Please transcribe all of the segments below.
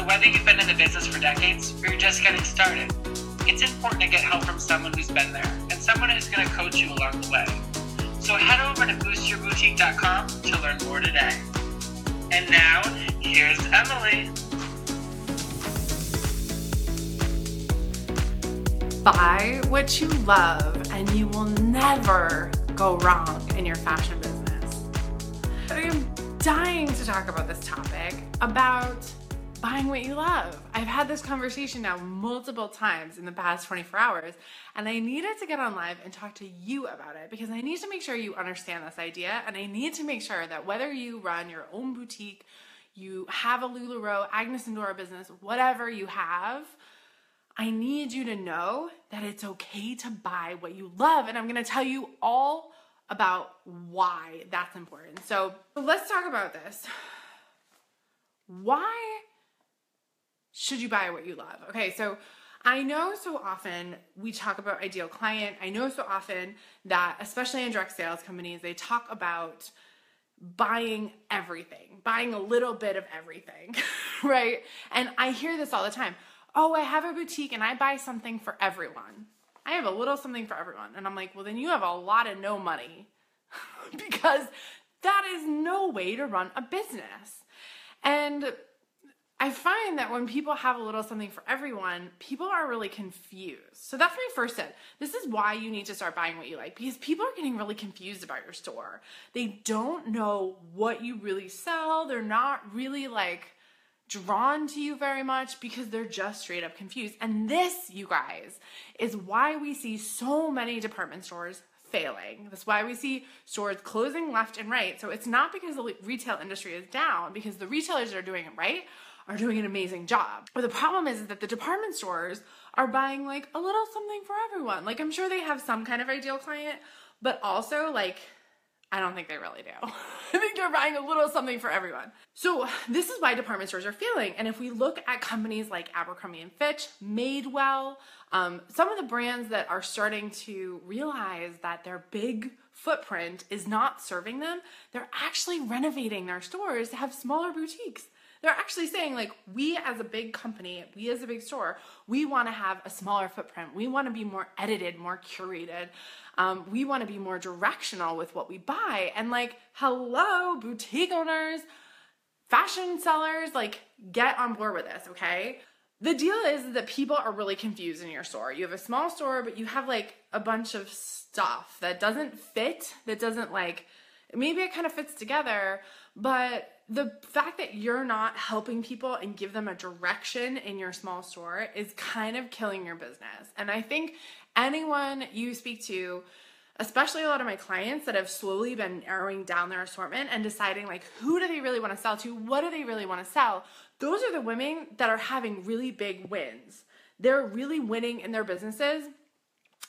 So whether you've been in the business for decades or you're just getting started, it's important to get help from someone who's been there and someone who's going to coach you along the way. So head over to boostyourboutique.com to learn more today. And now, here's Emily. Buy what you love, and you will never go wrong in your fashion business. I am dying to talk about this topic about buying what you love. I've had this conversation now multiple times in the past 24 hours, and I needed to get on live and talk to you about it because I need to make sure you understand this idea, and I need to make sure that whether you run your own boutique, you have a LuLaRoe, Agnes and Dora business, whatever you have, I need you to know that it's okay to buy what you love, and I'm gonna tell you all about why that's important. So let's talk about this. Why should you buy what you love? Okay, so I know so often we talk about ideal client. I know so often that, especially in direct sales companies, they talk about buying everything, buying a little bit of everything, right? And I hear this all the time. Oh, I have a boutique and I buy something for everyone. I have a little something for everyone. And I'm like, well, then you have a lot of no money because that is no way to run a business. And I find that when people have a little something for everyone, people are really confused. So that's my first tip. This is why you need to start buying what you like because people are getting really confused about your store. They don't know what you really sell. They're not really like drawn to you very much because they're just straight up confused. And this, you guys, is why we see so many department stores failing. That's why we see stores closing left and right. So it's not because the retail industry is down, because the retailers are doing it right are doing an amazing job. But the problem is, that the department stores are buying like a little something for everyone. Like I'm sure they have some kind of ideal client, but also like I don't think they really do. I think they're buying a little something for everyone. So this is why department stores are failing. And if we look at companies like Abercrombie and Fitch, Madewell, um, some of the brands that are starting to realize that their big footprint is not serving them, they're actually renovating their stores to have smaller boutiques. They're actually saying, like, we as a big company, we as a big store, we want to have a smaller footprint. We want to be more edited, more curated. Um, we want to be more directional with what we buy. And, like, hello, boutique owners, fashion sellers, like, get on board with this, okay? The deal is that people are really confused in your store. You have a small store, but you have like a bunch of stuff that doesn't fit, that doesn't like, maybe it kind of fits together, but the fact that you're not helping people and give them a direction in your small store is kind of killing your business. And I think anyone you speak to, especially a lot of my clients that have slowly been narrowing down their assortment and deciding like who do they really want to sell to, what do they really want to sell, those are the women that are having really big wins. They're really winning in their businesses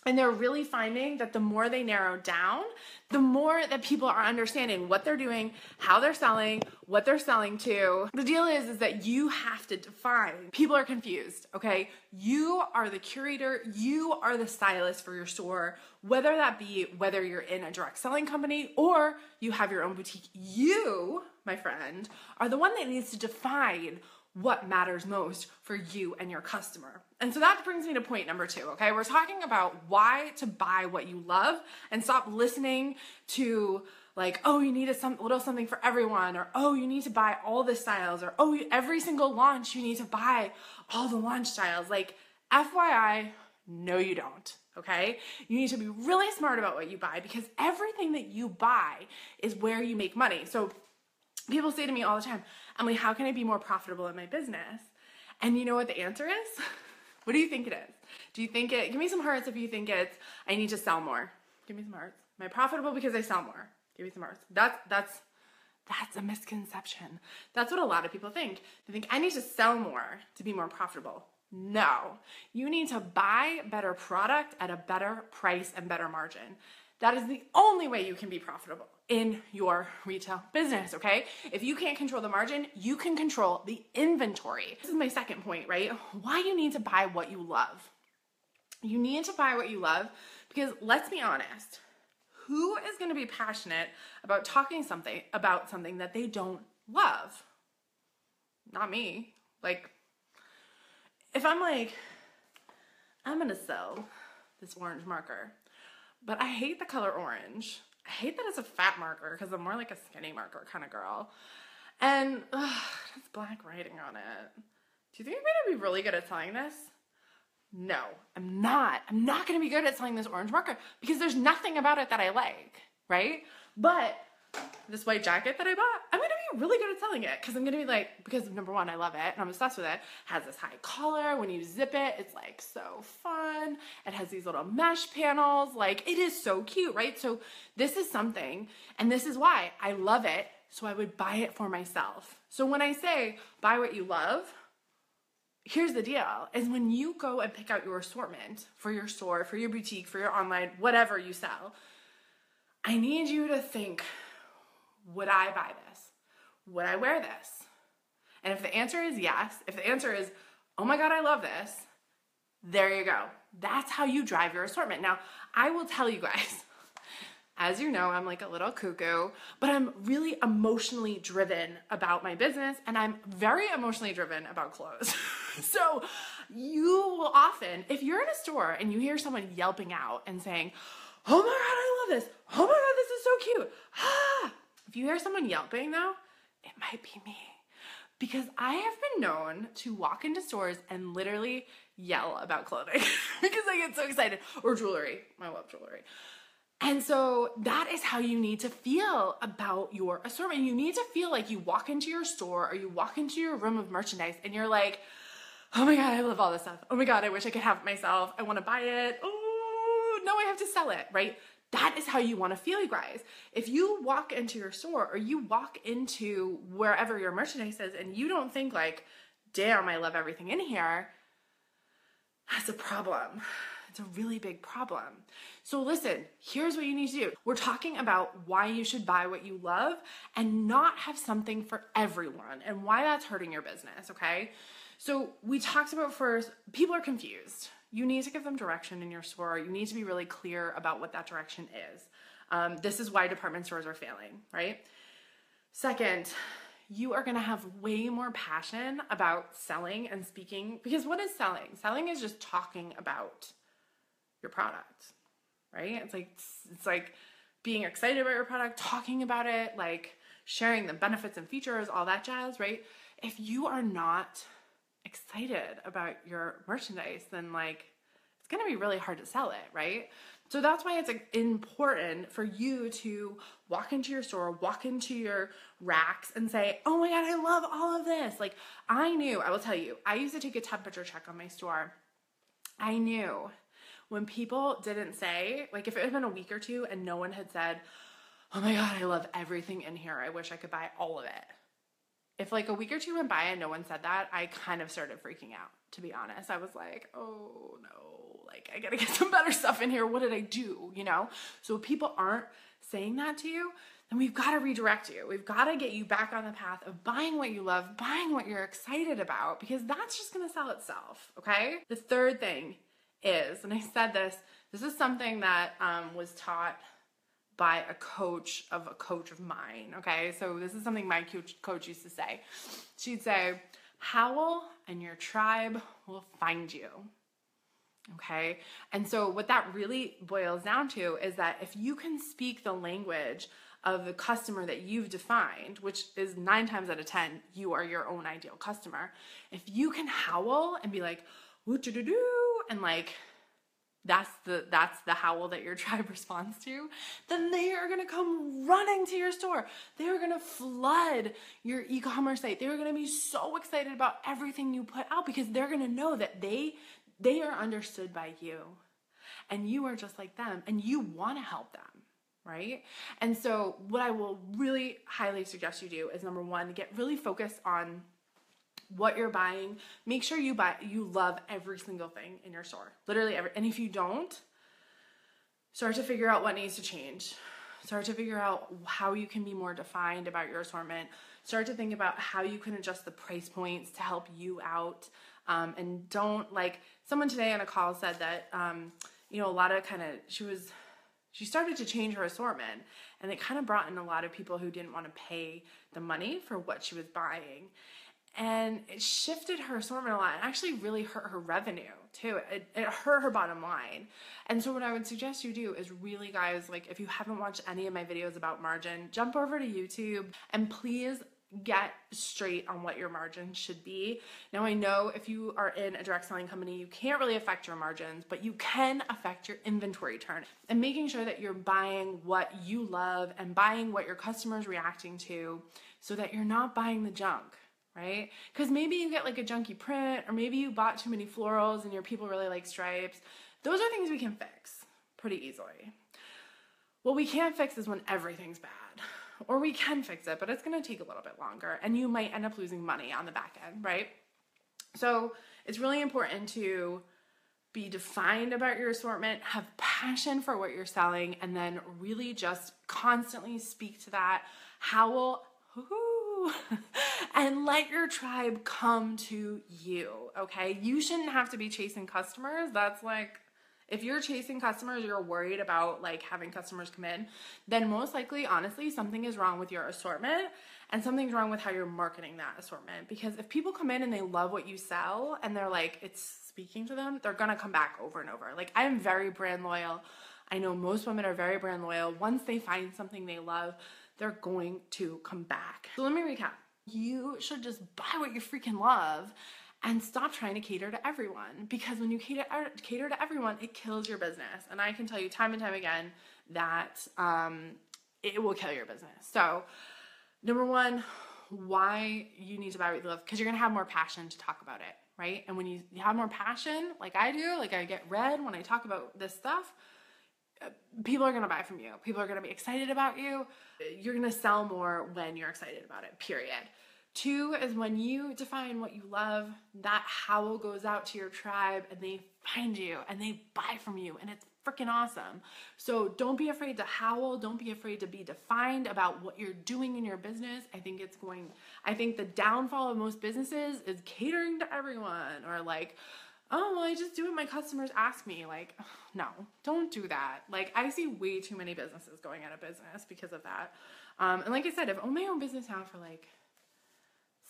and they're really finding that the more they narrow down, the more that people are understanding what they're doing, how they're selling, what they're selling to. The deal is is that you have to define. People are confused, okay? You are the curator, you are the stylist for your store, whether that be whether you're in a direct selling company or you have your own boutique. You, my friend, are the one that needs to define what matters most for you and your customer. And so that brings me to point number two, okay? We're talking about why to buy what you love and stop listening to like, oh, you need a some, little something for everyone, or oh, you need to buy all the styles, or oh, every single launch you need to buy all the launch styles. Like, FYI, no, you don't. Okay. You need to be really smart about what you buy because everything that you buy is where you make money. So people say to me all the time, Emily, how can I be more profitable in my business? And you know what the answer is? what do you think it is? Do you think it, give me some hearts if you think it's, I need to sell more. Give me some hearts. Am I profitable because I sell more? Give me some hearts. That's, that's, That's a misconception. That's what a lot of people think. They think I need to sell more to be more profitable. No, you need to buy better product at a better price and better margin. That is the only way you can be profitable in your retail business, okay? If you can't control the margin, you can control the inventory. This is my second point, right? Why you need to buy what you love. You need to buy what you love because let's be honest, who is going to be passionate about talking something about something that they don't love? Not me. Like if I'm like I'm going to sell this orange marker, but I hate the color orange I hate that it's a fat marker because I'm more like a skinny marker kind of girl. And ugh, it's black writing on it. Do you think I'm gonna be really good at selling this? No, I'm not. I'm not gonna be good at selling this orange marker because there's nothing about it that I like, right? But this white jacket that I bought, I'm gonna really good at selling it because I'm gonna be like, because number one, I love it and I'm obsessed with it. it. Has this high collar. When you zip it, it's like so fun. It has these little mesh panels. Like it is so cute, right? So this is something, and this is why I love it. So I would buy it for myself. So when I say buy what you love, here's the deal is when you go and pick out your assortment for your store, for your boutique, for your online, whatever you sell, I need you to think would I buy this? Would I wear this? And if the answer is yes, if the answer is, oh my God, I love this, there you go. That's how you drive your assortment. Now, I will tell you guys, as you know, I'm like a little cuckoo, but I'm really emotionally driven about my business and I'm very emotionally driven about clothes. so, you will often, if you're in a store and you hear someone yelping out and saying, Oh my God, I love this. Oh my God, this is so cute. If you hear someone yelping though, it might be me. Because I have been known to walk into stores and literally yell about clothing because I get so excited or jewelry. I love jewelry. And so that is how you need to feel about your assortment. You need to feel like you walk into your store or you walk into your room of merchandise and you're like, oh my God, I love all this stuff. Oh my God, I wish I could have it myself. I want to buy it. Oh, no, I have to sell it, right? That is how you want to feel, you guys. If you walk into your store or you walk into wherever your merchandise is and you don't think like, damn, I love everything in here, that's a problem. It's a really big problem. So, listen, here's what you need to do. We're talking about why you should buy what you love and not have something for everyone and why that's hurting your business, okay? So, we talked about first, people are confused you need to give them direction in your store. You need to be really clear about what that direction is. Um, this is why department stores are failing, right? Second, you are going to have way more passion about selling and speaking because what is selling? Selling is just talking about your product, right? It's like it's like being excited about your product, talking about it, like sharing the benefits and features, all that jazz, right? If you are not excited about your merchandise, then like it's going to be really hard to sell it, right? So that's why it's important for you to walk into your store, walk into your racks and say, "Oh my god, I love all of this." Like I knew, I will tell you, I used to take a temperature check on my store. I knew when people didn't say, like if it had been a week or two and no one had said, "Oh my god, I love everything in here. I wish I could buy all of it." If like a week or two went by and no one said that, I kind of started freaking out, to be honest. I was like, oh no, like I gotta get some better stuff in here. What did I do? You know? So if people aren't saying that to you, then we've got to redirect you. We've got to get you back on the path of buying what you love, buying what you're excited about, because that's just gonna sell itself, okay? The third thing is, and I said this, this is something that um, was taught by a coach of a coach of mine. Okay, so this is something my coach, used to say. She'd say, Howl and your tribe will find you. Okay, and so what that really boils down to is that if you can speak the language of the customer that you've defined, which is nine times out of 10, you are your own ideal customer. If you can howl and be like, what do-do-do, and like that's the that's the howl that your tribe responds to then they are going to come running to your store. They are going to flood your e-commerce site. They're going to be so excited about everything you put out because they're going to know that they they are understood by you. And you are just like them and you want to help them right? And so, what I will really highly suggest you do is number one, get really focused on what you're buying. Make sure you buy you love every single thing in your store. Literally every and if you don't, start to figure out what needs to change. Start to figure out how you can be more defined about your assortment. Start to think about how you can adjust the price points to help you out. Um, and don't like someone today on a call said that um, you know a lot of kind of she was she started to change her assortment and it kind of brought in a lot of people who didn't want to pay the money for what she was buying and it shifted her assortment a lot and actually really hurt her revenue too. It, it hurt her bottom line. And so what i would suggest you do is really guys like if you haven't watched any of my videos about margin jump over to youtube and please get straight on what your margin should be. Now, I know if you are in a direct selling company, you can't really affect your margins, but you can affect your inventory turn and making sure that you're buying what you love and buying what your customers reacting to so that you're not buying the junk right? Because maybe you get like a junky print, or maybe you bought too many florals and your people really like stripes. Those are things we can fix pretty easily. What we can't fix is when everything's bad. Or we can fix it, but it's gonna take a little bit longer and you might end up losing money on the back end, right? So it's really important to be defined about your assortment, have passion for what you're selling, and then really just constantly speak to that. How will and let your tribe come to you, okay? You shouldn't have to be chasing customers. That's like, if you're chasing customers, you're worried about like having customers come in, then most likely, honestly, something is wrong with your assortment and something's wrong with how you're marketing that assortment. Because if people come in and they love what you sell and they're like, it's speaking to them, they're gonna come back over and over. Like, I am very brand loyal. I know most women are very brand loyal. Once they find something they love, they're going to come back. So let me recap. You should just buy what you freaking love and stop trying to cater to everyone because when you cater cater to everyone, it kills your business. And I can tell you time and time again that um, it will kill your business. So, number one, why you need to buy what you love because you're gonna have more passion to talk about it, right? And when you have more passion, like I do, like I get red when I talk about this stuff people are going to buy from you. People are going to be excited about you. You're going to sell more when you're excited about it, period. Two is when you define what you love, that howl goes out to your tribe and they find you and they buy from you and it's freaking awesome. So don't be afraid to howl. Don't be afraid to be defined about what you're doing in your business. I think it's going, I think the downfall of most businesses is catering to everyone or like, oh, well, I just do what my customers ask me. Like, no, don't do that. Like, I see way too many businesses going out of business because of that. Um, and like I said, I've owned my own business now for like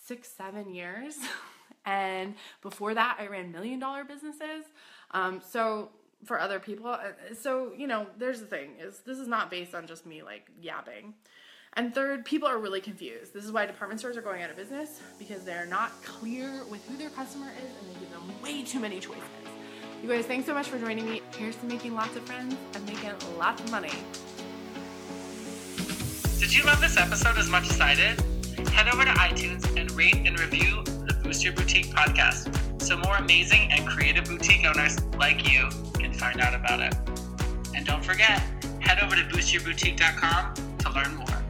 six, seven years. and before that, I ran million dollar businesses. Um, so for other people, uh, so, you know, there's the thing is this is not based on just me like yapping. And third, people are really confused. This is why department stores are going out of business because they're not clear with who their customer is and they give them way too many choices. You guys, thanks so much for joining me. Here's to making lots of friends and making lots of money. Did you love this episode as much as I did? Head over to iTunes and rate and review the Boost Your Boutique podcast so more amazing and creative boutique owners like you can find out about it. And don't forget, head over to boostyourboutique.com to learn more.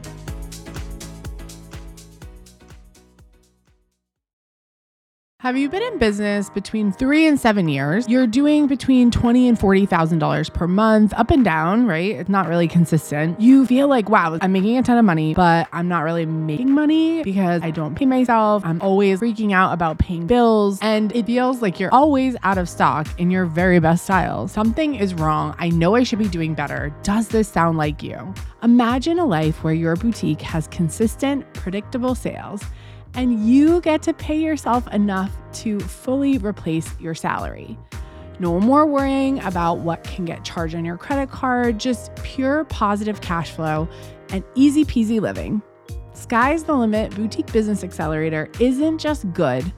Have you been in business between three and seven years? You're doing between twenty and forty thousand dollars per month, up and down, right? It's not really consistent. You feel like, wow, I'm making a ton of money, but I'm not really making money because I don't pay myself. I'm always freaking out about paying bills, and it feels like you're always out of stock in your very best styles. Something is wrong. I know I should be doing better. Does this sound like you? Imagine a life where your boutique has consistent, predictable sales and you get to pay yourself enough to fully replace your salary. No more worrying about what can get charged on your credit card, just pure positive cash flow and easy peasy living. Sky's the Limit Boutique Business Accelerator isn't just good,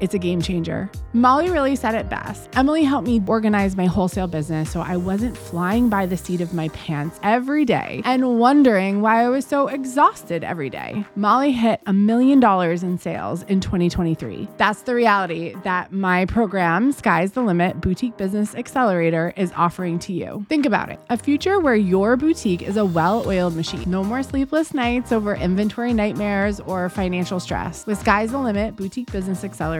it's a game changer. Molly really said it best. Emily helped me organize my wholesale business so I wasn't flying by the seat of my pants every day and wondering why I was so exhausted every day. Molly hit a million dollars in sales in 2023. That's the reality that my program, Sky's the Limit Boutique Business Accelerator, is offering to you. Think about it a future where your boutique is a well oiled machine. No more sleepless nights over inventory nightmares or financial stress. With Sky's the Limit Boutique Business Accelerator,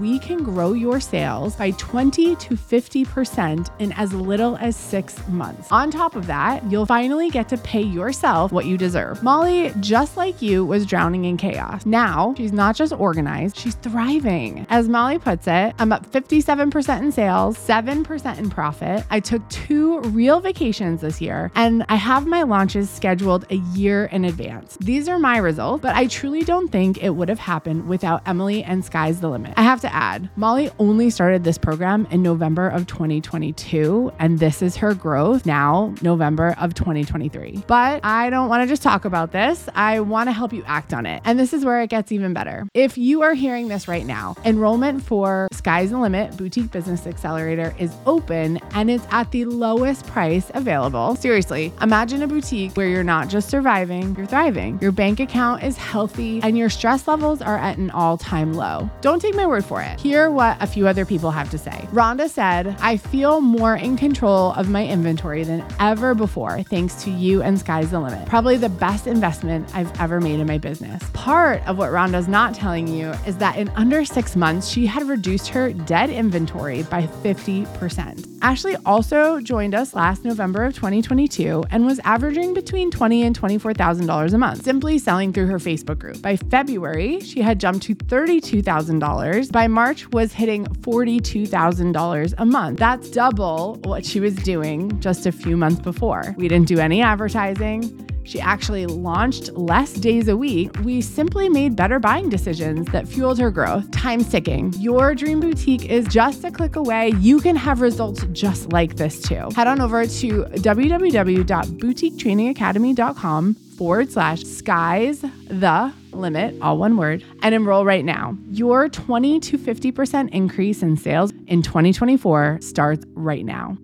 we can grow your sales by 20 to 50% in as little as six months. On top of that, you'll finally get to pay yourself what you deserve. Molly, just like you, was drowning in chaos. Now, she's not just organized, she's thriving. As Molly puts it, I'm up 57% in sales, 7% in profit. I took two real vacations this year, and I have my launches scheduled a year in advance. These are my results, but I truly don't think it would have happened without Emily and Sky's the Limit. I have to add, Molly only started this program in November of 2022, and this is her growth now, November of 2023. But I don't want to just talk about this. I want to help you act on it. And this is where it gets even better. If you are hearing this right now, enrollment for Sky's the Limit Boutique Business Accelerator is open and it's at the lowest price available. Seriously, imagine a boutique where you're not just surviving, you're thriving. Your bank account is healthy and your stress levels are at an all time low. Don't take my word for it. Hear what a few other people have to say. Rhonda said, I feel more in control of my inventory than ever before, thanks to you and Sky's the Limit. Probably the best investment I've ever made in my business. Part of what Rhonda's not telling you is that in under six months, she had reduced her dead inventory by 50%. Ashley also joined us last November of 2022 and was averaging between 20 and $24,000 a month, simply selling through her Facebook group. By February, she had jumped to $32,000 by March was hitting $42,000 a month. That's double what she was doing just a few months before. We didn't do any advertising. She actually launched less days a week. We simply made better buying decisions that fueled her growth. Time ticking. Your dream boutique is just a click away. You can have results just like this too. Head on over to www.boutiquetrainingacademy.com forward slash skies the limit, all one word, and enroll right now. Your 20 to 50% increase in sales in 2024 starts right now.